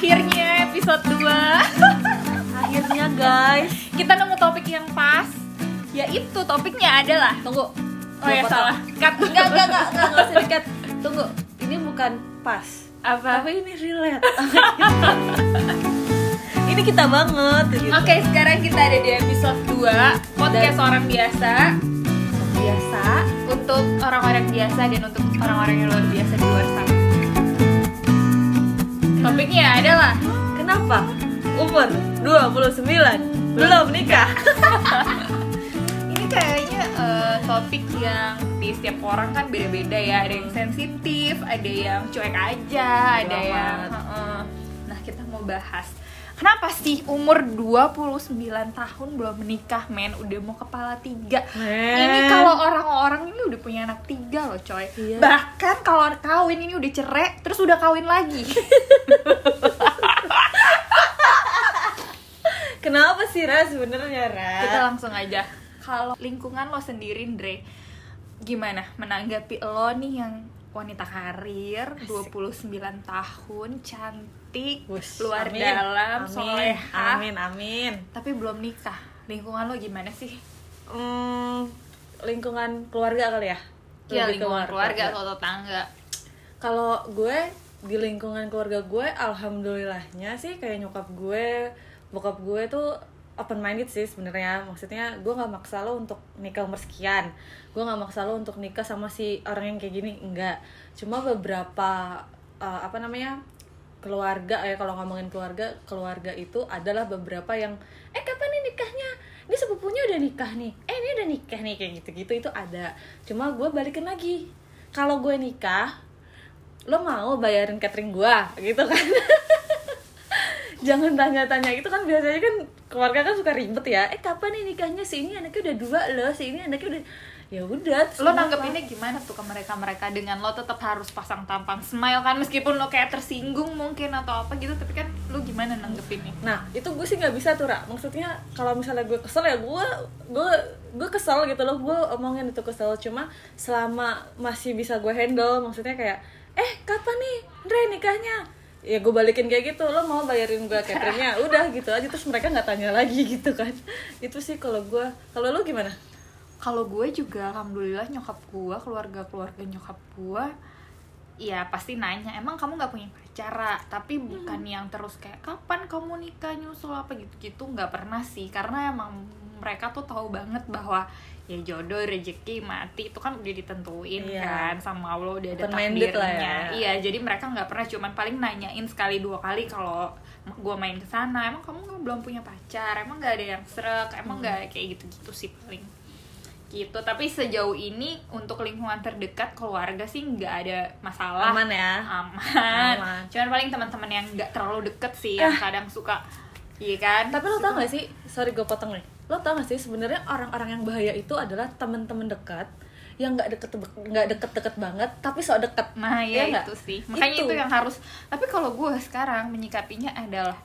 Akhirnya episode 2 Akhirnya guys. Kita nemu topik yang pas Yaitu topiknya adalah Tunggu. Oh ya salah. Cut. Enggak, enggak, enggak, enggak, enggak usah dikat Tunggu, ini bukan pas. Apa? Tapi ini relate. Ini kita banget gitu. Oke sekarang kita ada di episode 2 Podcast Dan- orang biasa. Biasa. Untuk orang-orang biasa dan untuk orang-orang yang luar biasa di luar sana Topiknya adalah Kenapa? Umur 29 Belum nikah Ini kayaknya eh, topik yang di setiap orang kan beda-beda ya Ada yang sensitif, ada yang cuek aja, ada yang amat. Heeh. Nah kita mau bahas Kenapa sih umur 29 tahun belum menikah men Udah mau kepala tiga Men. Ini kalau orang-orang ini udah punya anak tiga loh coy Iya. Bahkan kalau kawin ini udah cerai Terus udah kawin lagi Kenapa sih Ra sebenarnya Ra? Kita langsung aja Kalau lingkungan lo sendiri Dre Gimana menanggapi lo nih yang wanita karir 29 tahun Cantik Wush, Luar amin. dalam amin, Soleha Amin, amin Tapi belum nikah Lingkungan lo gimana sih? hmm, Lingkungan keluarga kali ya? Ya ke lingkungan keluarga atau tetangga Kalau gue di lingkungan keluarga gue alhamdulillahnya sih kayak nyokap gue bokap gue tuh open minded sih sebenarnya. Maksudnya gue nggak maksa lo untuk nikah umur sekian. Gue nggak maksa lo untuk nikah sama si orang yang kayak gini enggak. Cuma beberapa uh, apa namanya keluarga ya kalau ngomongin keluarga keluarga itu adalah beberapa yang eh kapan nih nikahnya? Ini sepupunya udah nikah nih. Eh ini udah nikah nih kayak gitu gitu itu ada. Cuma gue balikin lagi. Kalau gue nikah lo mau bayarin catering gua gitu kan jangan tanya-tanya. Itu kan biasanya kan keluarga kan suka ribet ya. Eh kapan nih nikahnya? Si ini anaknya udah dua loh. Si ini anaknya udah ya udah Lo nanggepinnya gimana tuh ke mereka-mereka dengan lo tetap harus pasang tampang smile kan? Meskipun lo kayak tersinggung mungkin atau apa gitu Tapi kan lo gimana nanggepinnya? nah itu gue sih nggak bisa tuh Ra. maksudnya kalau misalnya gue kesel ya gue gue gue kesel gitu loh. Gue omongin itu kesel. Cuma selama masih bisa gue handle maksudnya kayak eh kapan nih Andre nikahnya ya gue balikin kayak gitu lo mau bayarin gue cateringnya? Udah gitu aja. Terus mereka nggak tanya lagi gitu kan. Itu sih kalau gue kalau lo gimana? Kalau gue juga alhamdulillah nyokap gue, keluarga-keluarga nyokap gue Ya pasti nanya, emang kamu gak punya pacara? Tapi bukan yang terus kayak, kapan kamu nikah nyusul apa? Gitu-gitu Gak pernah sih, karena emang mereka tuh tahu banget bahwa ya jodoh rezeki mati itu kan udah ditentuin Iya. kan sama Allah udah ada lah takdirnya. Ya. iya jadi mereka nggak pernah cuman paling nanyain sekali dua kali kalau gue main ke sana emang kamu nggak- belum punya pacar? Emang nggak ada yang serak? Emang Hmm. nggak kayak gitu gitu sih paling. Gitu tapi sejauh ini untuk lingkungan terdekat keluarga sih nggak ada masalah. Aman ya? Aman, Aman. cuman paling teman-teman yang nggak terlalu deket sih yang kadang suka iya kan? Tapi lo tau gak sih? Sorry gue potong nih lo tau gak sih sebenarnya orang-orang yang bahaya itu adalah teman-teman dekat yang nggak deket nggak deket-deket banget tapi sok deket Nah Iya ya nggak? itu sih makanya itu. Itu. yang harus tapi kalau gue sekarang menyikapinya adalah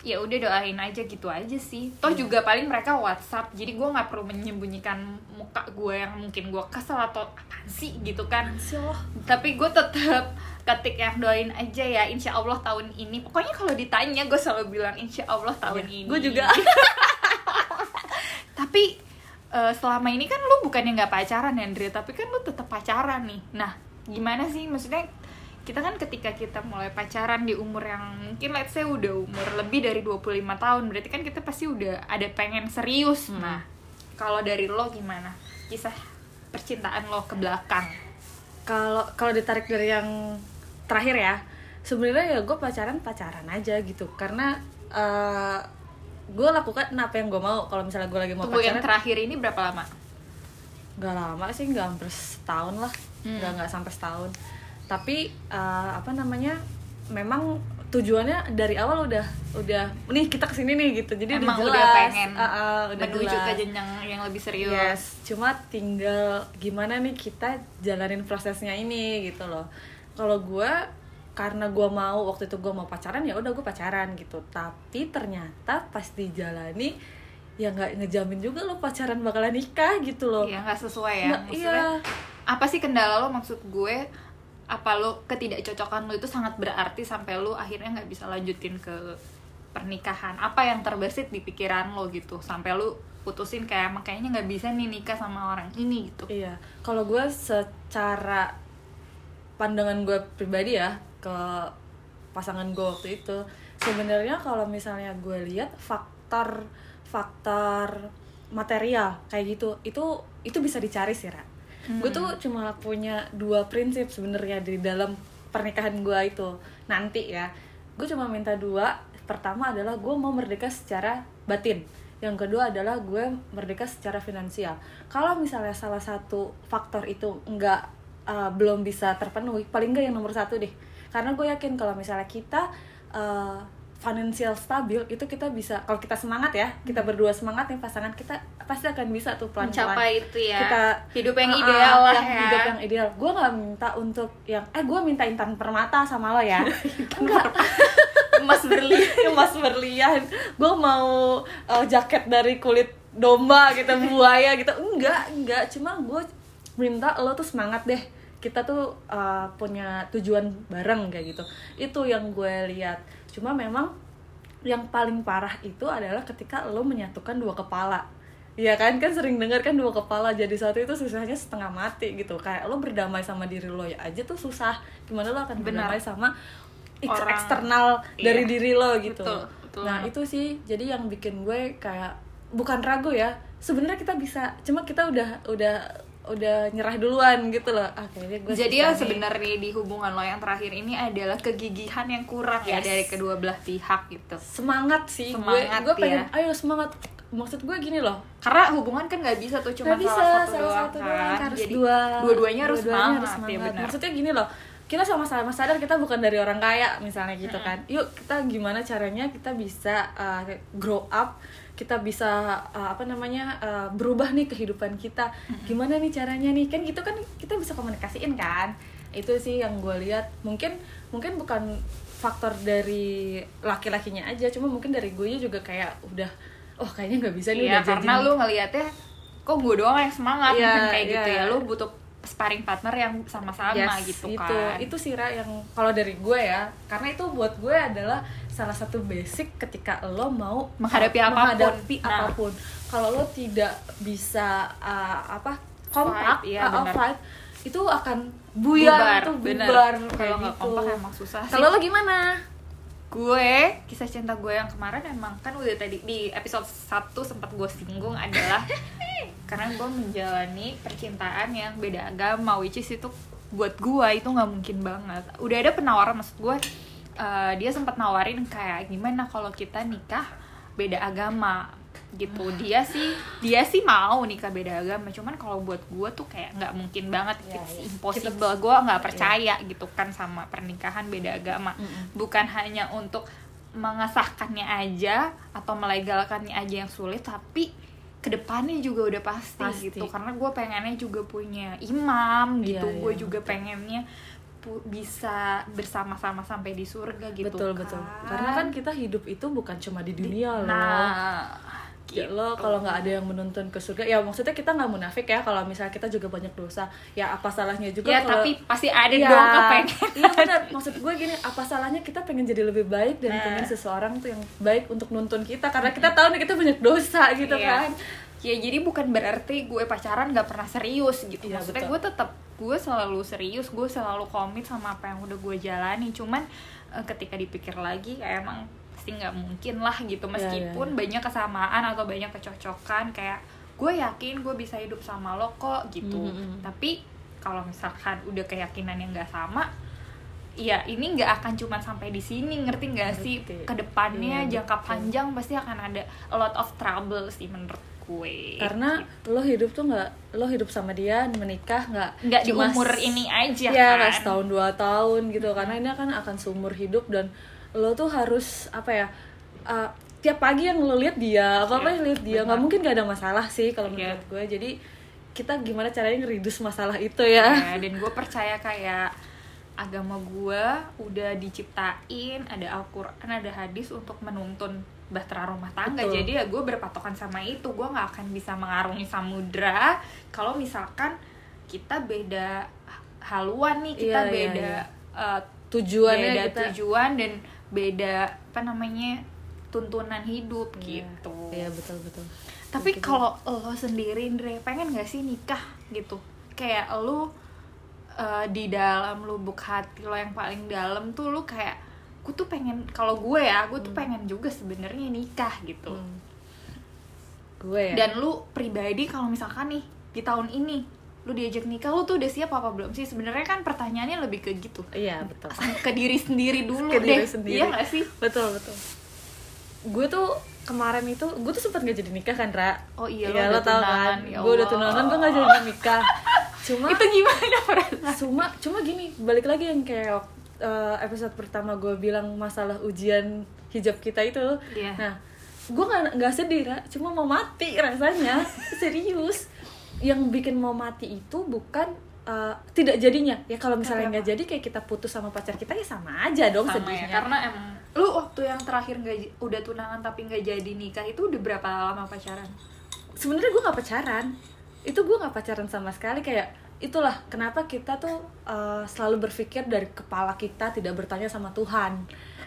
ya udah doain aja gitu aja sih toh juga paling mereka WhatsApp jadi gue nggak perlu menyembunyikan muka gue yang mungkin gue kesel atau apaan sih gitu kan Allah. tapi gue tetap ketik yang doain aja ya insya Allah tahun ini pokoknya kalau ditanya gue selalu bilang insya Allah tahun Iya, ini gue juga. tapi eh, selama ini kan lu bukannya nggak pacaran ya Andre tapi kan lu tetap pacaran nih. Nah gimana sih? Maksudnya kita kan ketika kita mulai pacaran di umur yang mungkin let's say udah umur lebih dari 25 tahun berarti kan kita pasti udah ada pengen serius. Hmm. nah kalau dari lo gimana? Kisah percintaan lo ke belakang. Kalau kalau ditarik dari yang terakhir ya sebenarnya ya gue pacaran pacaran aja gitu. Karena eh gue lakukan apa yang gue mau kalau misalnya gue lagi mau tunggu yang pacaran terakhir ini berapa lama nggak lama sih nggak hampir setahun lah Hmm. nggak nggak sampai setahun tapi eh, apa namanya memang tujuannya dari awal udah udah nih kita ke sini nih gitu jadi emang udah, udah, jelas. pengen Ah, ah, udah menuju jelas. ke jenjang yang lebih serius Yes, cuma tinggal gimana nih kita jalanin prosesnya ini gitu loh. Kalau gue karena gue mau waktu itu gue mau pacaran ya udah gue pacaran gitu. Tapi ternyata pas dijalani ya nggak ngejamin juga lo pacaran bakalan nikah gitu loh. Iya nggak sesuai ya Maksudnya, iya. apa sih kendala lo maksud gue apa lu ketidakcocokan lu itu sangat berarti sampai lu akhirnya nggak bisa lanjutin ke pernikahan apa yang terbesit di pikiran lo gitu sampai lu putusin kayak makanya nggak bisa nih nikah sama orang ini gitu Iya, kalau gue secara pandangan gue pribadi ya ke pasangan gue waktu itu sebenarnya kalau misalnya gue lihat faktor faktor material kayak gitu itu itu bisa dicari sih Ra. Gue tuh cuma punya dua prinsip sebenarnya di dalam pernikahan gue itu nanti ya. Gue cuma minta dua. Pertama adalah gue mau merdeka secara batin yang kedua adalah gue merdeka secara finansial kalau misalnya salah satu faktor itu nggak uh, belum bisa terpenuhi paling nggak yang nomor satu deh karena gue yakin kalau misalnya kita uh, financial stabil itu kita bisa kalau kita semangat ya kita berdua semangat nih pasangan kita pasti akan bisa tuh pelan pelan mencapai itu ya kita hidup yang ah, ideal lah yang ya. hidup yang ideal. Gue nggak minta untuk yang eh gue minta intan permata sama lo ya. Enggak. emas berlian. Emas berlian. Gue mau uh, jaket dari kulit domba gitu buaya gitu. Enggak enggak. Cuma gue minta lo tuh semangat deh kita tuh uh, punya tujuan bareng kayak gitu itu yang gue lihat cuma memang yang paling parah itu adalah ketika lo menyatukan dua kepala Iya kan kan sering dengar kan dua kepala jadi satu itu susahnya setengah mati gitu kayak lo berdamai sama diri lo ya aja tuh susah gimana lo akan Benar. berdamai sama ex- Orang. eksternal Iya. dari diri lo gitu Betul, betul. nah itu sih jadi yang bikin gue kayak bukan ragu ya sebenarnya kita bisa cuma kita udah udah udah nyerah duluan gitu loh. Ah kayaknya gue jadi ya sebenarnya di hubungan lo yang terakhir ini adalah kegigihan yang kurang ya Yes. dari kedua belah pihak gitu. Semangat sih Semangat, gue gue pengen ya. ayo semangat. Maksud gue gini loh. Karena hubungan kan nggak bisa tuh cuma Nggak bisa salah satu salah doang satu kan. doang harus jadi dua dua-duanya harus dua-duanya semangat, ya benar. Maksudnya gini loh kita sama-sama sadar kita bukan dari orang kaya misalnya gitu kan. Yuk kita gimana caranya kita bisa uh, grow up kita bisa uh, apa namanya uh, berubah nih kehidupan kita. Gimana nih caranya nih? Kan gitu kan kita bisa komunikasiin kan? Itu sih yang gue lihat. Mungkin mungkin bukan faktor dari laki-lakinya aja cuma mungkin dari gue juga kayak udah oh kayaknya nggak bisa nih Iya, udah jadi. karena lu ngelihatnya kok gue doang yang semangat kan kayak gitu iya. ya. Lu butuh sparring partner yang sama-sama Yes, gitu itu, kan itu sih Ra yang kalau dari gue ya karena itu buat gue adalah salah satu basic ketika lo mau Menghadapi apa pun. menghadapi Nah. apa pun kalau lo tidak bisa uh, apa kompak Fight, iya, uh, uh, benar. fight itu akan buyar itu bener. bubar kalau nggak gitu. kompak emang susah kalau lo gimana gue kisah cinta gue yang kemarin emang kan udah tadi di episode 1 sempat gue singgung adalah karena gue menjalani percintaan yang beda agama which is itu buat gue itu nggak mungkin banget. Udah ada penawaran maksud gue eh, dia sempat nawarin kayak gimana kalau kita nikah beda agama? Gitu. Dia sih dia sih mau nikah beda agama cuman kalau buat gue tuh kayak nggak mungkin banget. Iya, it's iya. impossible. Gue nggak percaya gitu kan sama pernikahan beda agama. Mm-mm. bukan hanya untuk mengesahkannya aja atau melegalkannya aja yang sulit tapi ke depannya juga udah pasti, Pasti. gitu karena gue pengennya juga punya imam gitu Iya, gue iya, juga pengennya bisa bersama-sama sampai di surga gitu betul kan. betul karena kan kita hidup itu bukan cuma di dunia loh nah. Lo kalau nggak ada yang menuntun ke surga ya maksudnya kita nggak munafik ya kalau misalnya kita juga banyak dosa. Ya apa salahnya juga ya kalau tapi pasti ada Iya, dong kepengen. iya benar. Maksud gue gini apa salahnya kita pengen jadi lebih baik dan Nah. pengen seseorang tuh yang baik untuk nuntun kita? Karena kita tahu nih kita banyak dosa gitu Iya. kan. Ya jadi bukan berarti gue pacaran nggak pernah serius gitu. Iya, maksudnya betul. gue tetap gue selalu serius gue selalu komit sama apa yang udah gue jalani. Cuman eh, ketika dipikir lagi kayak emang pasti nggak mungkin lah gitu. Iya, meskipun iya. banyak kesamaan atau banyak kecocokan kayak gue yakin gue bisa hidup sama lo kok gitu. Mhm, mhm. tapi kalau misalkan udah keyakinan yang nggak sama ya ini nggak akan cuman sampai di sini ngerti nggak sih? Ke depannya Iya, jangka betul. panjang pasti akan ada a lot of trouble sih menurut gue. Karena lo hidup tuh nggak lo hidup sama dia menikah nggak nggak di cuma umur ini aja ya kan. setahun dua tahun gitu. Karena ini kan akan seumur hidup dan lo tuh harus apa ya uh, tiap pagi yang lo lihat dia apa apa yang lihat dia nggak mungkin gak ada masalah sih kalau Iya. menurut gue jadi kita gimana caranya ngeridus masalah itu ya Ya, dan gue percaya kayak agama gue udah diciptain ada Al-Quran ada hadis untuk menuntun bahtera rumah tangga Betul. jadi ya gue berpatokan sama itu gue nggak akan bisa mengarungi samudra kalau misalkan kita beda haluan nih kita Iya, iya, beda iya. eh, tujuannya beda kita tujuan dan beda apa namanya tuntunan hidup Iya. gitu. Iya betul betul. Tapi kalau lo sendiri Andre pengen gak sih nikah gitu? Kayak lo eh, di dalam lubuk hati lo yang paling dalam tuh lo kayak gue tuh pengen kalau gue ya gue tuh pengen juga sebenarnya nikah gitu. Hmm. gue ya? Dan lu pribadi kalau misalkan nih di tahun ini lu diajak nikah lu tuh udah siap apa belum sih? Sebenarnya kan pertanyaannya lebih ke gitu. Iya betul. Ke diri sendiri dulu Ke diri deh. sendiri. iya gak sih? Betul betul. Gue tuh kemarin itu gue tuh sempat gak jadi nikah kan Ra? Oh iya, lo ya, lo tau kan? ya gue udah tunangan gue gak jadi nikah. Cuma itu gimana perasaan cuma cuma gini balik lagi yang kayak uh, episode pertama gue bilang masalah ujian hijab kita itu. Iya. nah gue nggak nggak sedih Ra. cuma mau mati rasanya. Serius yang bikin mau mati itu bukan uh, tidak jadinya. Ya kalau misalnya nggak jadi kayak kita putus sama pacar kita ya sama aja dong sama ya sedihnya. karena emang lu waktu yang terakhir nggak udah tunangan tapi nggak jadi nikah itu udah berapa lama pacaran? Sebenarnya gue nggak pacaran. Itu gue nggak pacaran sama sekali kayak itulah kenapa kita tuh uh, selalu berpikir dari kepala kita tidak bertanya sama Tuhan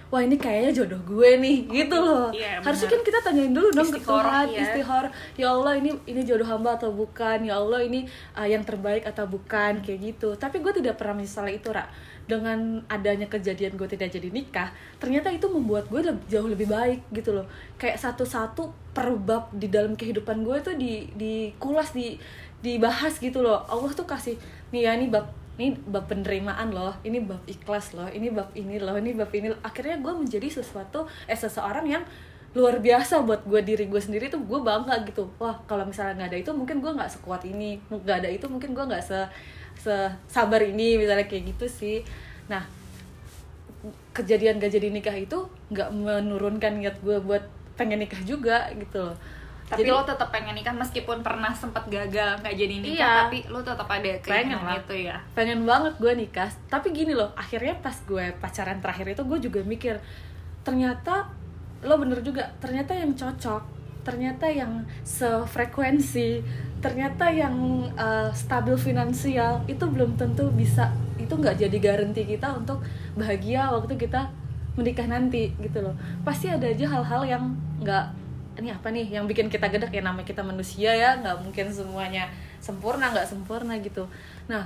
wah ini kayaknya jodoh gue nih gitu loh. Iya, harusnya kan kita tanyain dulu dong ke Tuhan ya. istihar ya Allah ini ini jodoh hamba atau bukan? Ya Allah ini uh, yang terbaik atau bukan? Kayak gitu. Tapi gue tidak pernah menyesali itu Ra. Dengan adanya kejadian gue tidak jadi nikah ternyata itu membuat gue leb- jauh lebih baik gitu loh. Kayak satu-satu per bab di dalam kehidupan gue tuh di dikulas di dibahas gitu loh. Allah tuh kasih nih ya ini bab ini bab penerimaan loh ini bab ikhlas loh ini bab ini loh ini bab ini akhirnya gue menjadi sesuatu eh seseorang yang luar biasa buat gue diri gue sendiri tuh gue bangga gitu. Wah kalau misalnya nggak ada itu mungkin gue nggak sekuat ini nggak ada itu mungkin gue nggak se se sabar ini misalnya kayak gitu sih. Nah kejadian gak jadi nikah itu nggak menurunkan niat gue buat pengen nikah juga gitu loh tapi Jadi- lo tetap pengen nikah meskipun pernah sempat gagal nggak jadi nikah Iya. tapi lo tetap ada Pengen keinginan lah. itu ya pengen banget gue nikah tapi gini loh akhirnya pas gue pacaran terakhir itu gue juga mikir ternyata lo bener juga ternyata yang cocok ternyata yang sefrekuensi ternyata yang uh, stabil finansial itu belum tentu bisa itu nggak jadi garansi kita untuk bahagia waktu kita menikah nanti gitu loh pasti ada aja hal-hal yang nggak ini apa nih? Yang bikin kita gedek ya namanya kita manusia ya. Nggak mungkin semuanya sempurna nggak sempurna gitu. Nah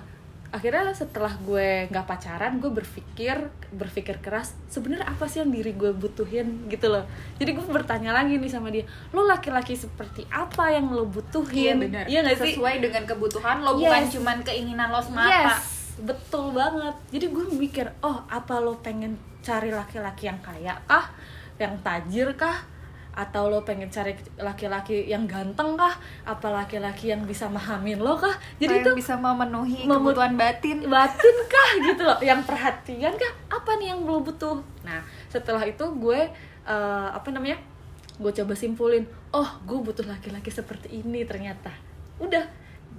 akhirnya setelah gue nggak pacaran gue berpikir berpikir keras sebenarnya apa sih yang diri gue butuhin gitu loh. Jadi gue bertanya lagi nih sama dia lo laki-laki seperti apa yang lo butuhin? Iya nggak sih? Sesuai dengan kebutuhan lo bukan Yes. cuman keinginan lo semata. Yes, betul banget. Jadi gue mikir, oh apa lo pengen cari laki-laki yang kaya kah, yang tajir kah, atau lo pengen cari laki-laki yang ganteng kah, apa laki-laki yang bisa mahamin lo kah? Jadi itu bisa memenuhi kebutuhan batin batin kah gitu loh, yang perhatian kah? Apa nih yang lo butuh? Nah setelah itu gue eh, apa namanya? Gue coba simpulin, oh gue butuh laki-laki seperti ini ternyata. Udah,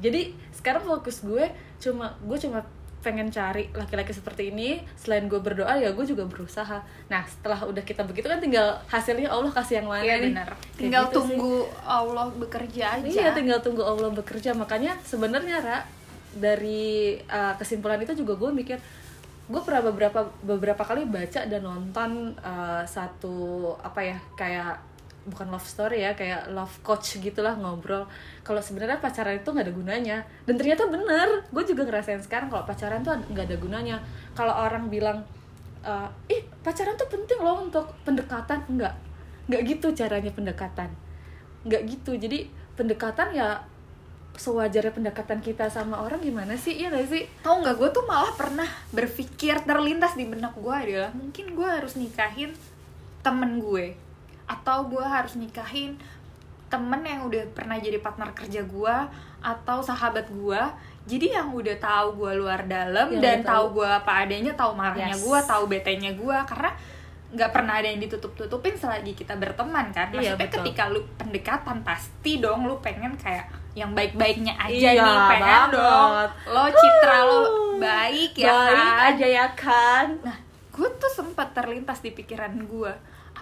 jadi sekarang fokus gue cuma gue cuma pengen cari laki-laki seperti ini selain gue berdoa ya gue juga berusaha nah setelah udah kita begitu kan tinggal hasilnya Allah kasih yang mana Iya nih benar. Kayak Tinggal gitu sih. tunggu Allah bekerja aja. Iya, tinggal tunggu Allah bekerja. Makanya sebenarnya Ra dari uh, kesimpulan itu juga gue mikir gue pernah beberapa beberapa kali baca dan nonton uh, satu apa ya kayak bukan love story ya kayak love coach gitulah ngobrol. Kalau sebenarnya pacaran itu nggak ada gunanya. Dan ternyata bener gue juga ngerasain sekarang kalau pacaran tuh nggak ada gunanya. Kalau orang bilang uh, ih pacaran tuh penting loh untuk pendekatan. Enggak nggak gitu caranya pendekatan. Nggak gitu. Jadi pendekatan ya sewajarnya pendekatan kita sama orang gimana sih? Iya gak sih? Tahu nggak gue tuh malah pernah berpikir terlintas di benak gue adalah mungkin gue harus nikahin temen gue atau gue harus nikahin temen yang udah pernah jadi partner kerja gue atau sahabat gue jadi yang udah tahu gue luar dalam Yang dan tahu. gue apa adanya tahu marahnya Yes. gue tahu betenya gue karena nggak pernah ada yang ditutup-tutupin selagi kita berteman kan Iya, maksudnya betul. ketika lu pendekatan pasti dong lu pengen kayak yang baik-baiknya aja Iya, nih pengen banget. dong lo citra lo baik ya baik kan aja ya kan nah gue tuh sempat terlintas di pikiran gue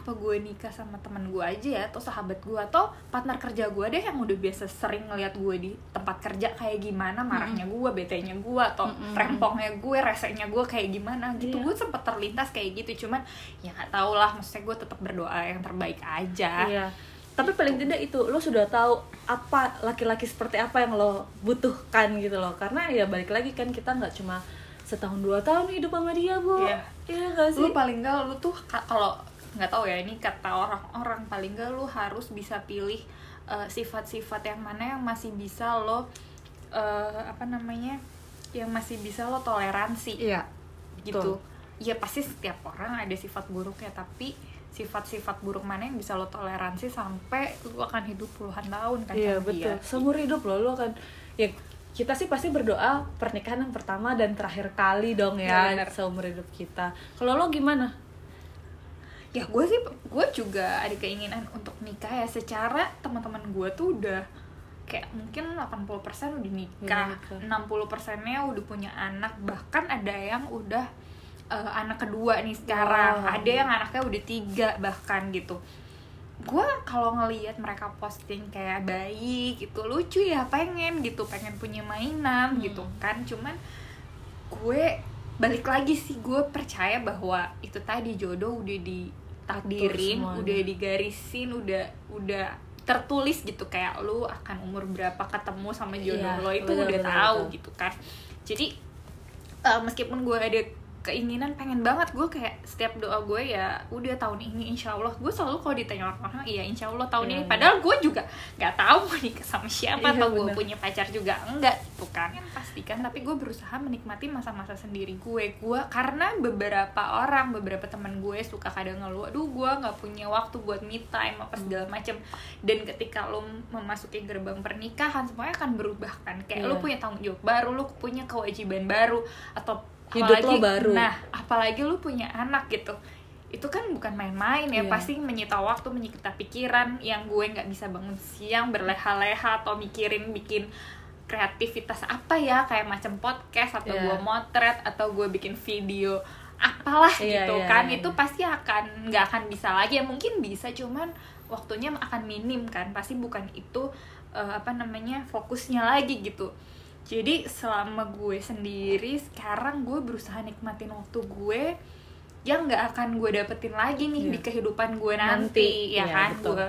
apa gue nikah sama teman gue aja ya atau sahabat gue atau partner kerja gue deh yang udah biasa sering ngeliat gue di tempat kerja kayak gimana marahnya gue betenya gue atau Mm-mm. rempongnya gue resenya gue kayak gimana gitu Iya. gue sempat terlintas kayak gitu cuman ya nggak tau lah maksudnya gue tetap berdoa yang terbaik aja Iya. Tapi paling tidak itu lo sudah tahu apa laki-laki seperti apa yang lo butuhkan gitu loh. Karena ya balik lagi kan kita nggak cuma setahun dua tahun hidup sama dia bu. Iya. Iya nggak sih? lu paling gak lu tuh ka- kalau nggak tahu ya ini kata orang-orang paling gak lu harus bisa pilih eh, sifat-sifat yang mana yang masih bisa lo eh, apa namanya yang masih bisa lo toleransi Iya. gitu ya pasti setiap orang ada sifat buruknya tapi sifat-sifat buruk mana yang bisa lo toleransi sampai lu akan hidup puluhan tahun kan Iya betul. dia. Seumur hidup lo lo kan ya kita sih pasti berdoa pernikahan yang pertama dan terakhir kali dong ya bener. seumur hidup kita. Kalau lo gimana? Ya gue sih gue juga ada keinginan untuk nikah ya secara teman-teman gue tuh udah kayak mungkin 80% udah nikah, Udah nikah. 60 persennya udah punya anak bahkan ada yang udah eh, anak kedua nih sekarang Wow. ada yang anaknya udah tiga bahkan gitu gue kalau ngelihat mereka posting kayak baik gitu lucu ya pengen gitu pengen punya mainan Hmm. gitu kan cuman gue balik lagi sih gue percaya bahwa itu tadi jodoh udah ditakdirin udah digarisin udah udah tertulis gitu kayak lu akan umur berapa ketemu sama jodoh Iya, lo itu udah tahu betul. gitu kan jadi eh, meskipun gue ada keinginan pengen banget. Gue kayak setiap doa gue ya udah tahun ini insya Allah. Gue selalu kalau ditanya orang-orang iya insya Allah tahun Iya, ini. iya. padahal gue juga nggak tahu mau nikah sama siapa Iya, atau gue punya pacar juga enggak gitu kan. Kan pastikan. Tapi gue berusaha menikmati masa-masa sendiri gue. Gue karena beberapa orang beberapa teman gue suka kadang ngeluh aduh gue nggak punya waktu buat me time apa segala macem. Dan ketika lo memasuki gerbang pernikahan semuanya akan berubah kan. Kayak lo Iya. punya tanggung jawab baru lo punya kewajiban baru atau Hidup lo baru. nah apalagi lu punya anak gitu itu kan bukan main-main ya Iya. pasti menyita waktu menyita pikiran yang gue nggak bisa bangun siang berleha-leha atau mikirin bikin kreativitas apa ya kayak macam podcast atau Iya. gue motret atau gue bikin video apalah Iya, gitu iya, kan iya, itu iya. pasti akan nggak akan bisa lagi ya mungkin bisa cuman waktunya akan minim kan pasti bukan itu eh, apa namanya fokusnya lagi gitu jadi selama gue sendiri sekarang gue berusaha nikmatin waktu gue yang nggak akan gue dapetin lagi nih Iya. di kehidupan gue nanti, Nanti, ya iya, kan betul. gue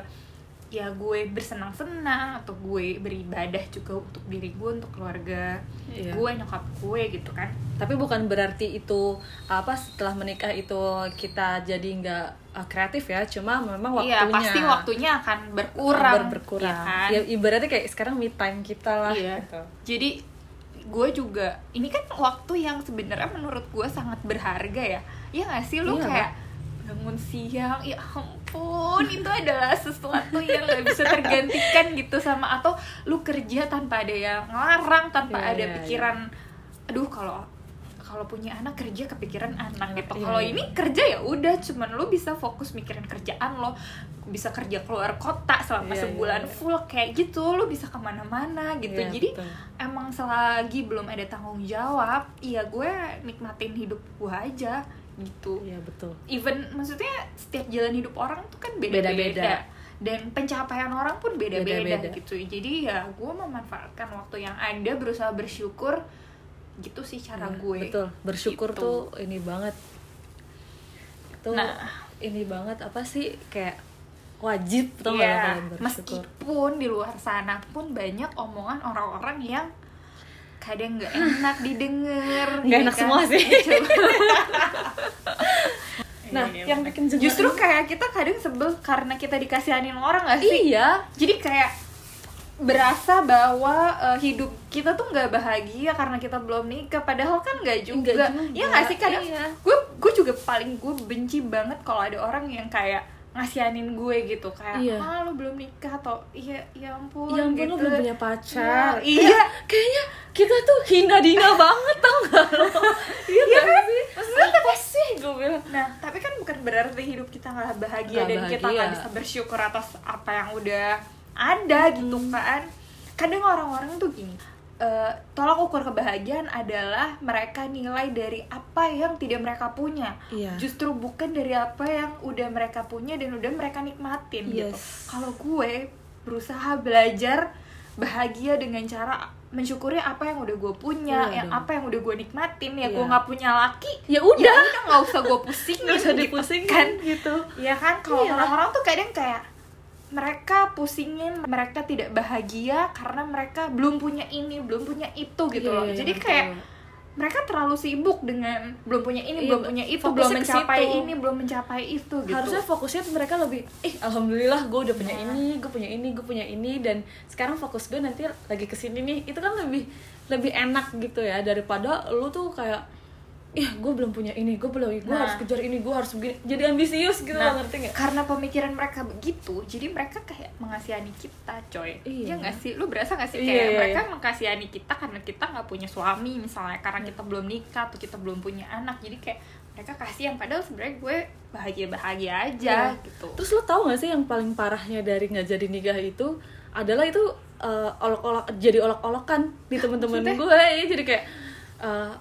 ya gue bersenang-senang atau gue beribadah juga untuk diri gue untuk keluarga Iya. gue nyokap gue gitu kan Tapi bukan berarti itu apa setelah menikah itu kita jadi nggak uh, kreatif ya, cuma memang waktunya. iya pasti waktunya akan berkurang ber- berkurang. ya kan? Ya, ibaratnya kayak sekarang me time kita lah. Iya. gitu. Jadi gue juga ini kan waktu yang sebenarnya menurut gue sangat berharga ya. Iya gak sih lu Iya. kayak bangun siang, ya ampun itu adalah sesuatu yang gak bisa tergantikan gitu sama atau lu kerja tanpa ada yang ngelarang, tanpa Iya, ada iya, pikiran, aduh kalau kalau punya anak kerja kepikiran anak Anak, gitu. iya, Kalau iya. ini kerja ya udah cuman lu bisa fokus mikirin kerjaan lo, bisa kerja keluar kota selama Iya, iya, sebulan iya. full kayak gitu, lu bisa ke mana-mana gitu. Iya, Jadi betul. emang selagi belum ada tanggung jawab ya gue nikmatin hidup gue aja gitu Iya betul. even maksudnya setiap jalan hidup orang tuh kan Beda-beda. beda-beda dan pencapaian orang pun beda-beda Beda-beda. gitu jadi ya gue memanfaatkan waktu yang ada berusaha bersyukur gitu sih cara Iya, gue Betul. Bersyukur Gitu. tuh ini banget. Tuh Nah. ini banget apa sih kayak wajib lo kalian bersyukur. meskipun di luar sana pun banyak omongan orang-orang yang kadang nggak enak didengar Nggak ya enak kan? semua sih. Nah, Iya, yang bikin jenuh justru kayak kita kadang sebel karena kita dikasihanin orang gak sih? Iya. Jadi kayak berasa bahwa eh, hidup kita tuh nggak bahagia karena kita belum nikah padahal kan nggak juga. Juga. ya nggak sih kadang Iya. gue gue juga paling gue benci banget kalau ada orang yang kayak ngasihanin gue gitu kayak Iya. ah lu belum nikah atau iya ya ampun Ya ampun gitu. lo belum punya pacar. Ya, iya. Kayaknya kita tuh hina-dina banget tau gak lo? Iya Iya nggak kan? sih? Maksudnya Apa sih gue bilang? Nah, tapi kan bukan berarti hidup kita nggak bahagia Nggak dan kita nggak bisa bersyukur atas apa yang udah ada gitu Hmm. kan. Kadang orang-orang tuh gini, eh, tolak ukur kebahagiaan adalah mereka nilai dari apa yang tidak mereka punya Iya. justru bukan dari apa yang udah mereka punya dan udah mereka nikmatin gitu Yes. kalau gue berusaha belajar bahagia dengan cara mensyukuri apa yang udah gue punya Iya yang dong. apa yang udah gue nikmatin ya Iya. gue nggak punya laki Ya ya udah. udah nggak usah gue pusingin Nggak usah gitu dipusingin kan gitu. ya kan kalau Iya. orang-orang tuh kadang kayak mereka pusingin mereka tidak bahagia karena mereka belum punya ini belum punya itu gitu Iya, loh iya, jadi betul. kayak mereka terlalu sibuk dengan belum punya ini Iya, belum punya itu belum mencapai situ. ini belum mencapai itu gitu harusnya fokusnya mereka lebih eh alhamdulillah gue udah punya Nah. ini gue punya ini gue punya ini dan sekarang fokus gue nanti lagi ke sini nih itu kan lebih lebih enak gitu ya daripada lu tuh kayak ih gue belum punya ini gue belum gue Nah. harus kejar ini gue harus begini. Jadi ambisius gitu Nah, loh ngerti nggak? karena pemikiran mereka begitu jadi mereka kayak mengasihani kita coy. Iya. iya nggak sih? Lu berasa nggak sih Iya, kayak iya, mereka iya. mengasihani kita karena kita nggak punya suami misalnya karena kita belum nikah atau kita belum punya anak. Jadi kayak mereka kasihan padahal sebenarnya gue bahagia bahagia aja Iya. gitu. Terus lo tau gak sih yang paling parahnya dari nggak jadi nikah itu? Adalah itu eh, olok-olok jadi olok-olokan di temen-temen gue. Ya jadi kayak eh,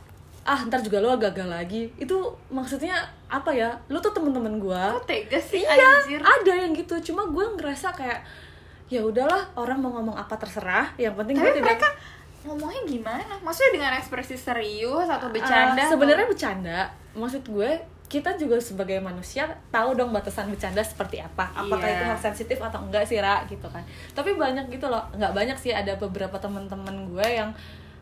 ah ntar juga lo gagal lagi. Itu maksudnya apa ya? Lo tuh temen-temen gue kok tega sih iya anjir. ada yang gitu. Cuma gue ngerasa kayak ya udahlah orang mau ngomong apa terserah. Yang penting tapi gue tidak mereka ngomongnya gimana? Maksudnya dengan ekspresi serius atau bercanda Ah, atau- sebenarnya bercanda. Maksud gue kita juga sebagai manusia tahu dong batasan bercanda seperti apa. Apakah Iya. itu hal sensitif atau enggak sih Ra? Gitu kan. Tapi banyak gitu loh. Nggak banyak sih. Ada beberapa teman-teman gue yang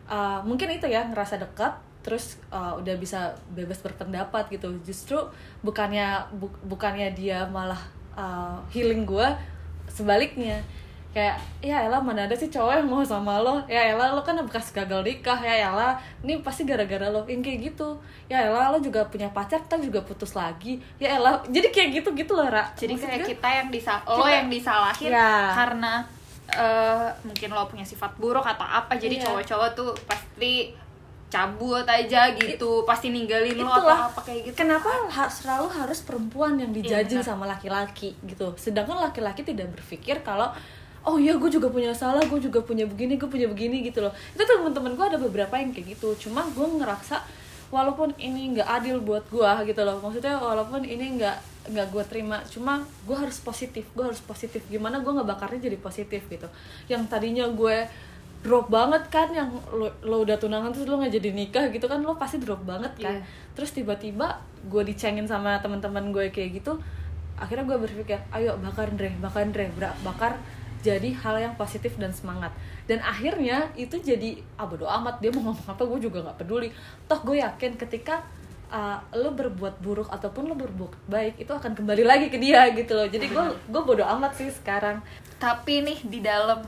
uh, mungkin itu ya ngerasa dekat terus uh, udah bisa bebas berpendapat gitu. Justru bukannya bu- bukannya dia malah uh, healing gue sebaliknya. Kayak ya elah mana ada sih cowok yang mau sama lo? Ya elah lo kan bekas gagal nikah. Ya elah ini pasti gara-gara lo. Yang kayak gitu. Ya elah lo juga punya pacar tapi juga putus lagi. Ya elah jadi kayak gitu gitu loh Ra. Jadi Maksud kayak gue, kita yang disal lo Kita- yang disalahin Ya. karena eh, mungkin lo punya sifat buruk atau apa. Jadi Iya. cowok-cowok tuh pasti cabut aja gitu pasti ninggalin lo atau Itulah. apa kayak gitu. kenapa ha- selalu harus perempuan yang dijajing benar. sama laki-laki gitu. Sedangkan laki-laki tidak berpikir kalau oh iya gue juga punya salah gue juga punya begini gue punya begini gitu loh. Itu temen-temen gue ada beberapa yang kayak gitu. Cuma gue ngerasa walaupun ini nggak adil buat gue gitu loh. Maksudnya walaupun ini nggak nggak gue terima cuma gue harus positif gue harus positif. Gimana gue nggak bakarnya jadi positif gitu. Yang tadinya gue drop banget kan yang lo, lo udah tunangan terus lo nggak jadi nikah gitu kan lo pasti drop banget kan. Iya. terus tiba-tiba gue dicengin sama teman-teman gue kayak gitu akhirnya gue berpikir ayo bakar Andre bakar Bra- bakar jadi hal yang positif dan semangat. Dan akhirnya itu jadi ah bodo amat dia mau ngomong apa gue juga nggak peduli. Toh gue yakin ketika uh, lo berbuat buruk ataupun lo berbuat baik itu akan kembali lagi ke dia gitu loh. Jadi gue gue bodo amat sih sekarang. Tapi nih di dalam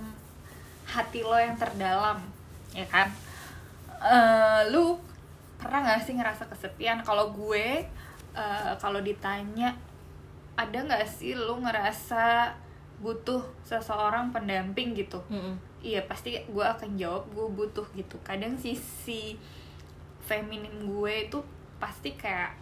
hati lo yang terdalam ya kan? Eh, lu pernah nggak sih ngerasa kesepian? Kalau gue eh, kalau ditanya ada nggak sih lu ngerasa butuh seseorang pendamping gitu? Iya pasti gue akan jawab gue butuh gitu. Kadang sisi feminim gue itu pasti kayak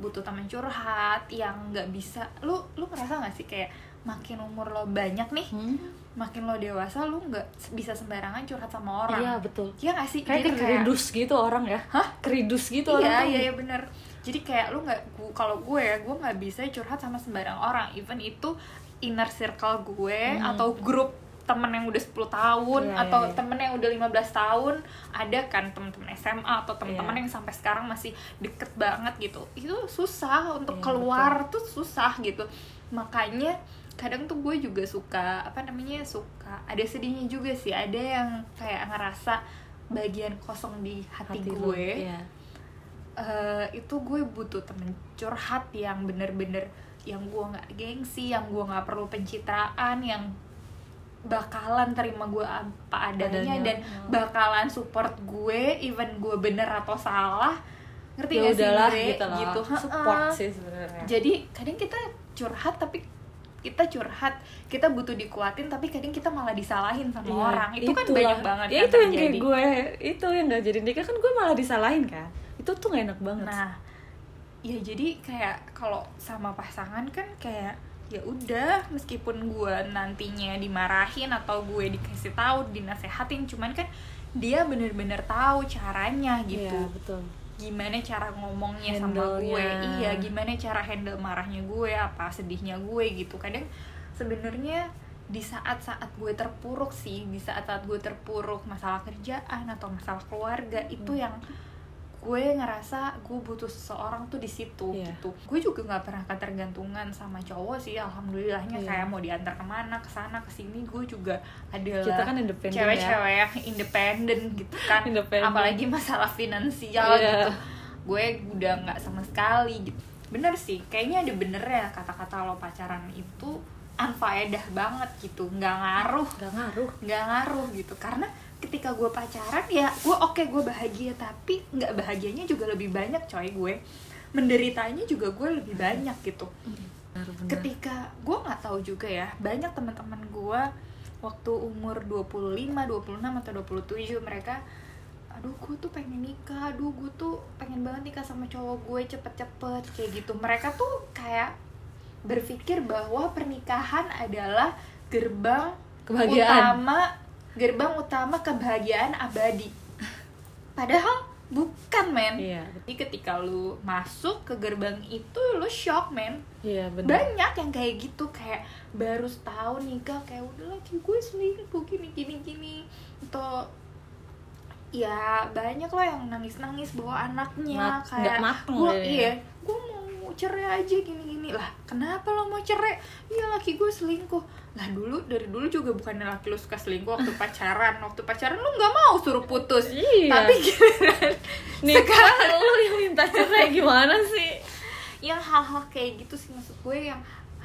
butuh teman curhat yang nggak bisa. Lu lu ngerasa nggak sih kayak makin umur lo banyak nih Hmm? Makin lo dewasa lu nggak bisa sembarangan curhat sama orang. Iya betul. Iya gak sih? Kayak jadi kayak keridus gitu orang ya. Hah? keridus gitu iya orang iya iya bener. Jadi kayak lu nggak kalau gue ya gue nggak bisa curhat sama sembarang orang. Even itu inner circle gue Hmm. atau grup temen yang udah 10 tahun Iya, atau iya, iya. temen yang udah 15 tahun ada kan temen-temen SMA atau temen-temen Iya. yang sampai sekarang masih deket banget gitu. Itu susah untuk Iya, keluar tuh susah gitu. Makanya kadang tuh gue juga suka apa namanya suka ada sedihnya juga sih ada yang kayak ngerasa bagian kosong di hati, hati lu, gue iya. eh, itu gue butuh temen curhat yang bener-bener yang gue nggak gengsi yang gue nggak perlu pencitraan yang bakalan terima gue apa adanya, Adanya, dan oh. bakalan support gue even gue bener atau salah ngerti ya gak sih gue gitu lah support Ha-ha. sih sebenarnya jadi kadang kita curhat tapi kita curhat kita butuh dikuatin tapi kadang kita malah disalahin sama Iya, orang. Itu kan itulah. banyak banget ya kan itu yang kayak gue itu yang gak jadi nikah. Kan gue malah disalahin kan? Itu tuh gak enak banget. Nah, ya jadi kayak kalau sama pasangan kan kayak ya udah meskipun gue nantinya dimarahin atau gue dikasih tahu dinasehatin cuman kan dia bener-bener tahu caranya gitu. Iya, betul gimana cara ngomongnya sama gue. Iya gimana cara handle marahnya gue apa sedihnya gue gitu. Kadang sebenarnya di saat-saat gue terpuruk sih di saat-saat gue terpuruk masalah kerjaan atau masalah keluarga itu Hmm. yang gue ngerasa gue butuh seseorang tuh di situ Iya. gitu. Gue juga nggak pernah ketergantungan sama cowok sih alhamdulillahnya Iya. saya mau diantar ke mana ke sana ke sini gue juga adalah kita kan independen ya. cewek-cewek yang independen gitu kan. Independen. apalagi masalah finansial Iya. gitu. Gue udah nggak sama sekali gitu. Bener sih kayaknya ada bener ya kata-kata lo pacaran itu unfaedah banget gitu. Nggak ngaruh. Nggak ngaruh. Nggak ngaruh gitu. Karena ketika gue pacaran ya gue oke gue bahagia. Tapi nggak bahagianya juga lebih banyak coy gue. Menderitanya juga gue lebih banyak gitu. Benar-benar. Ketika gue nggak tahu juga ya banyak teman-teman gue waktu umur 25, 26 atau 27 mereka aduh gue tuh pengen nikah, aduh gue tuh pengen banget nikah sama cowok gue cepet-cepet kayak gitu. Mereka tuh kayak berpikir bahwa pernikahan adalah gerbang Kebahagiaan. utama gerbang utama kebahagiaan abadi. Padahal bukan men. Iya jadi ketika lu masuk ke gerbang itu lu shock men. Iya benar. Banyak yang kayak gitu kayak baru setahun nikah kayak udah lagi gue selingkuh gini gini gini. Atau ya banyak lah yang nangis nangis bawa anaknya Mat- kayak gue ya. iya gue mau cerai aja gini gini lah kenapa lo mau cerai? Iya laki gue selingkuh. Lah dulu dari dulu juga bukannya laki lo suka selingkuh waktu pacaran. Waktu pacaran lu nggak mau suruh putus. Iya. tapi giliran nikah lu yang minta cerai gimana sih? Yang hal-hal kayak gitu sih maksud gue yang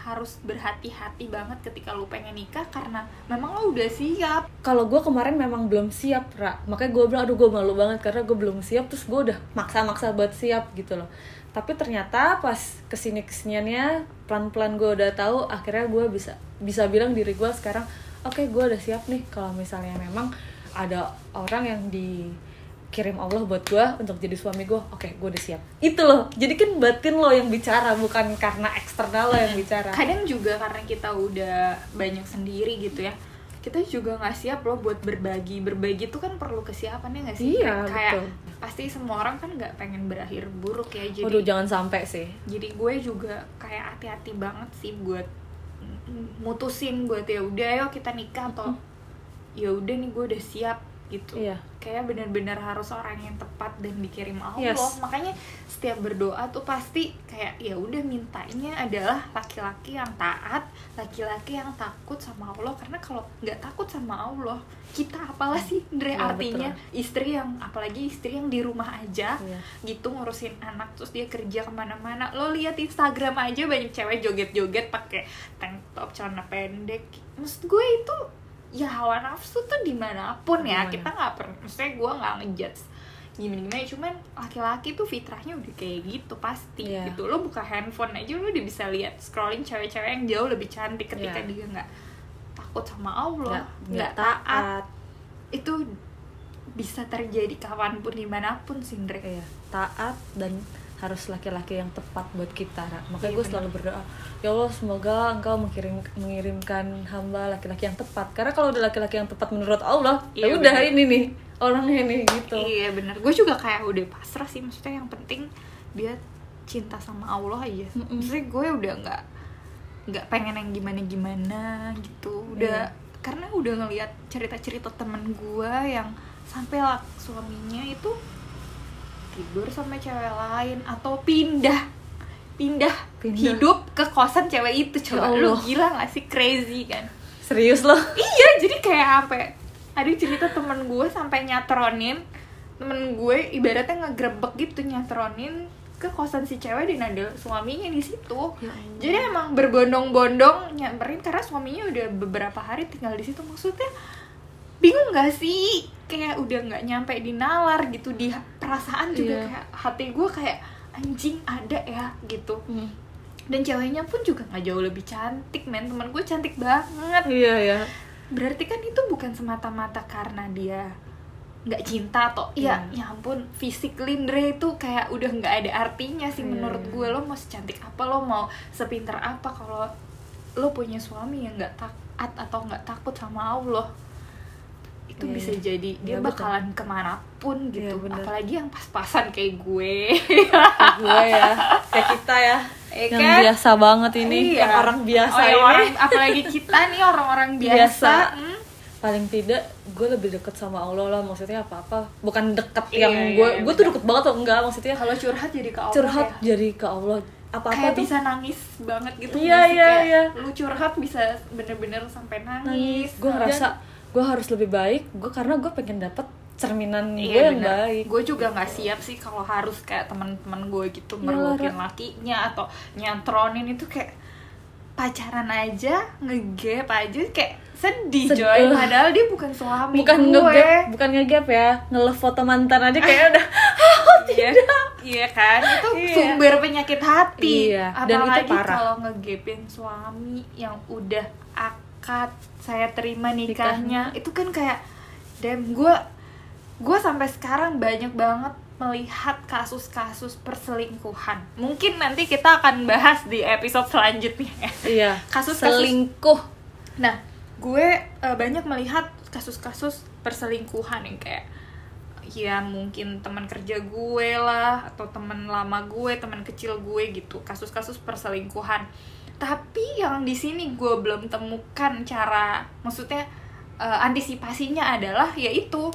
harus berhati-hati banget ketika lu pengen nikah karena memang lo udah siap. Kalau gue kemarin memang belum siap ra. Makanya gue bilang aduh gue malu banget karena gue belum siap. Terus gue udah maksa-maksa buat siap gitu loh. Tapi ternyata pas ke sini kesiniannya pelan-pelan gue udah tahu akhirnya gue bisa bisa bilang diri gue sekarang oke gue udah siap nih. Kalau misalnya memang ada orang yang dikirim Allah buat gue untuk jadi suami gue oke gue udah siap. Itu loh jadi kan batin lo yang bicara bukan karena eksternal lo yang bicara. Kadang juga karena kita udah banyak sendiri gitu ya kita juga nggak siap loh buat berbagi. Berbagi itu kan perlu kesiapan ya nggak sih? Iya, kayak betul. pasti semua orang kan nggak pengen berakhir buruk ya jadi Waduh jangan sampai sih. Jadi gue juga kayak hati-hati banget sih buat mutusin buat ya udah yuk kita nikah atau ya udah nih gue udah siap gitu. Iya. kayak benar-benar harus orang yang tepat dan dikirim Allah. Yes. makanya setiap berdoa tuh pasti kayak ya udah mintanya adalah laki-laki yang taat laki-laki yang takut sama Allah. Karena kalau nggak takut sama Allah kita apalah sih? Andre Iya, artinya istri yang apalagi istri yang di rumah aja Iya. gitu ngurusin anak terus dia kerja ke mana-mana. Lo lihat Instagram aja banyak cewek joget-joget pakai tank top celana pendek. Maksud gue itu ya hawa nafsu tuh di mana pun ya Di mana. kita nggak pernah maksudnya gue nggak ngejudge gimana gimana cuman laki-laki tuh fitrahnya udah kayak gitu pasti Iya. gitu lo buka handphone aja lo udah bisa lihat scrolling cewek-cewek yang jauh lebih cantik ketika Iya. dia nggak takut sama Allah nggak taat itu bisa terjadi kapan pun di mana pun sih Ndre Iya, taat dan harus laki-laki yang tepat buat kita Ra. makanya Iya, gue selalu berdoa ya Allah semoga engkau mengirim mengirimkan hamba laki-laki yang tepat karena kalau udah laki-laki yang tepat menurut Allah ya Iya, udah benar. ini nih orangnya nih gitu Iya bener, gue juga kayak udah pasrah sih Maksudnya yang penting dia cinta sama Allah aja. Maksudnya gue udah nggak nggak pengen yang gimana-gimana gitu Udah, Iya. karena udah ngeliat cerita-cerita temen gue yang Sampai lah suaminya itu tidur sama cewek lain Atau pindah Pindah, Pindah. hidup ke kosan cewek itu Coba. Ya lu gila gak sih, crazy kan? Serius loh iya jadi kayak sampai ada cerita temen gue sampai nyatronin temen gue ibaratnya ngegrebek gitu nyatronin ke kosan si cewek dan ada suaminya di situ. Ya Allah. jadi emang berbondong-bondong nyamperin karena suaminya udah beberapa hari tinggal di situ. Maksudnya bingung gak sih? Kayak udah nggak nyampe di nalar gitu di perasaan juga Iya. kayak hati gue kayak anjing ada ya gitu. Hmm. dan ceweknya pun juga nggak jauh lebih cantik men. Teman gue cantik banget. Iya ya berarti kan itu bukan semata-mata karena dia nggak cinta atau Iya. ya ya ampun fisik Lindre itu kayak udah nggak ada artinya sih Iya. menurut gue lo mau secantik apa? Lo mau sepinter apa? Kalau lo punya suami yang nggak taat atau nggak takut sama Allah itu Iya, bisa iya. jadi dia Iya, betul. bakalan ke mana pun gitu Iya, bener. apalagi yang pas-pasan kayak gue Kayak gue ya kayak kita ya Ya yang kan? biasa banget ini Iya. yang orang biasa Oh, ini orang, apalagi kita nih orang-orang biasa, Biasa. hmm. paling tidak gue lebih deket sama Allah lah maksudnya apa apa bukan deket Iya, yang iya, gue iya, gue tuh deket banget tuh enggak maksudnya kalau curhat jadi ke Allah curhat ya. jadi ke Allah apa apa kayak tuh bisa nangis banget gitu Iya, iya, iya. lu curhat bisa bener-bener sampai nangis, nangis gue ngerasa gue harus lebih baik gue karena gue pengen dapet cerminan gue Iya yang bener. baik. Gue juga nggak siap sih kalau harus kayak teman-teman gue gitu mergokin Ra. lakinya atau nyantronin itu kayak pacaran aja ngegap aja kayak sedih Sed- coy padahal dia bukan suami bukan gue. ngegap bukan ngegap ya. Nge-love foto mantan aja kayak udah iya. iya kan? Itu Iya. sumber penyakit hati. Iya, dan itu apalagi parah. kalau ngegapin suami yang udah akad saya terima nikahnya. itu kan kayak damn gue gue sampai sekarang banyak banget melihat kasus-kasus perselingkuhan. Mungkin nanti kita akan bahas di episode selanjutnya. Ya iya Kasus-kasus- selingkuh. Nah, gue eh, banyak melihat kasus-kasus perselingkuhan yang kayak ya mungkin teman kerja gue lah atau teman lama gue, teman kecil gue gitu, kasus-kasus perselingkuhan. Tapi yang di sini gue belum temukan cara, maksudnya eh, antisipasinya adalah yaitu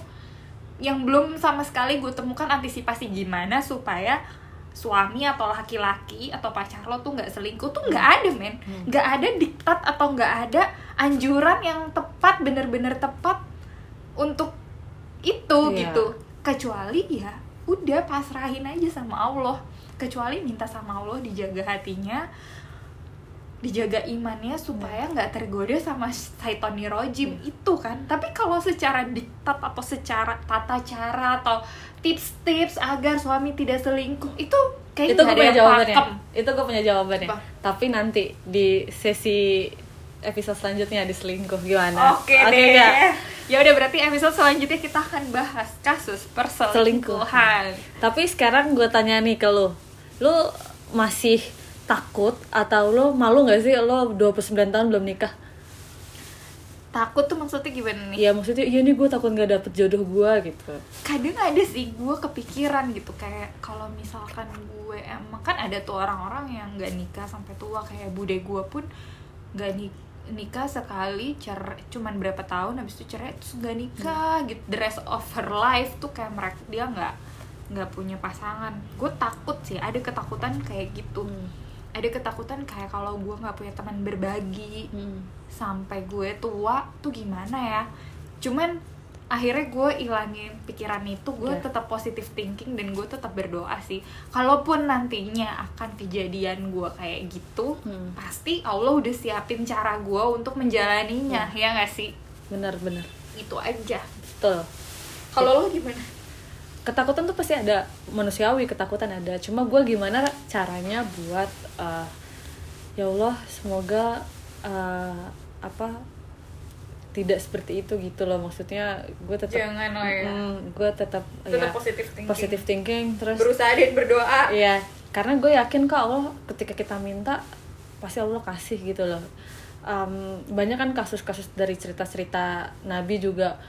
yang belum sama sekali gue temukan antisipasi gimana supaya suami atau laki-laki atau pacar lo tuh nggak selingkuh tuh nggak ada men Hmm. nggak ada diktat atau nggak ada anjuran yang tepat bener-bener tepat untuk itu Iya. gitu kecuali ya udah pasrahin aja sama Allah kecuali minta sama Allah dijaga hatinya dijaga imannya supaya nggak tergoda sama syaitonir rojim itu kan tapi kalau secara diktat atau secara tata cara atau tips-tips agar suami tidak selingkuh itu kayak itu gue punya jawabannya pakem. itu gue punya jawabannya Apa? tapi nanti di sesi episode selanjutnya di selingkuh gimana Oke deh. nggak? Ya udah berarti episode selanjutnya kita akan bahas kasus perselingkuhan. tapi sekarang gue tanya nih ke lo lo masih takut atau lo malu nggak sih lo 29 tahun belum nikah? Takut tuh maksudnya gimana nih? Iya maksudnya iya nih gue takut nggak dapet jodoh gue gitu. Kadang ada sih gue kepikiran gitu kayak kalau misalkan gue emang kan ada tuh orang-orang yang nggak nikah sampai tua kayak bude gue pun nggak nik nikah sekali cerai cuman berapa tahun habis itu cerai terus nggak nikah gitu. The rest of her life tuh kayak mereka dia nggak nggak punya pasangan. Gue takut sih ada ketakutan kayak gitu ada ketakutan kayak kalau gue nggak punya teman berbagi sampai gue tua tuh gimana ya? Cuman akhirnya gue ilangin pikiran itu gue Iya. tetap positive thinking dan gue tetap berdoa sih. Kalaupun nantinya akan kejadian gue kayak gitu Hmm. pasti Allah udah siapin cara gue untuk menjalaninya ya nggak sih? Bener-bener itu aja. Betul. Kalau lo gimana ketakutan tuh pasti ada manusiawi ketakutan ada cuma gue gimana caranya buat uh, ya Allah semoga uh, apa tidak seperti itu gitu loh maksudnya gue tetap Jangan ya. gue tetap, tetap ya, positive thinking positive thinking terus berusaha dan berdoa Iya, karena gue yakin kok Allah ketika kita minta pasti Allah kasih gitu loh. Em, banyak kan kasus-kasus dari cerita-cerita Nabi juga.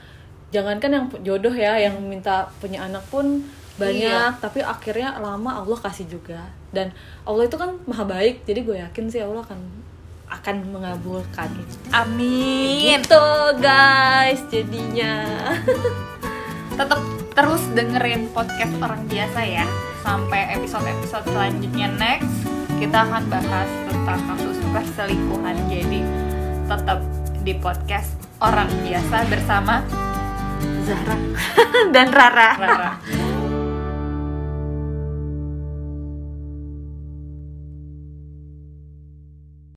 Jangankan yang jodoh ya, yang minta punya anak pun banyak, Iya. tapi akhirnya lama Allah kasih juga. Dan Allah itu kan maha baik, jadi gue yakin sih Allah akan akan mengabulkan. amin Gitu guys, jadinya. tetap terus dengerin podcast orang biasa ya sampai episode-episode selanjutnya next kita akan bahas tentang kasus perselingkuhan jadi tetap di podcast orang biasa bersama Zahra. dan Rara. Rara.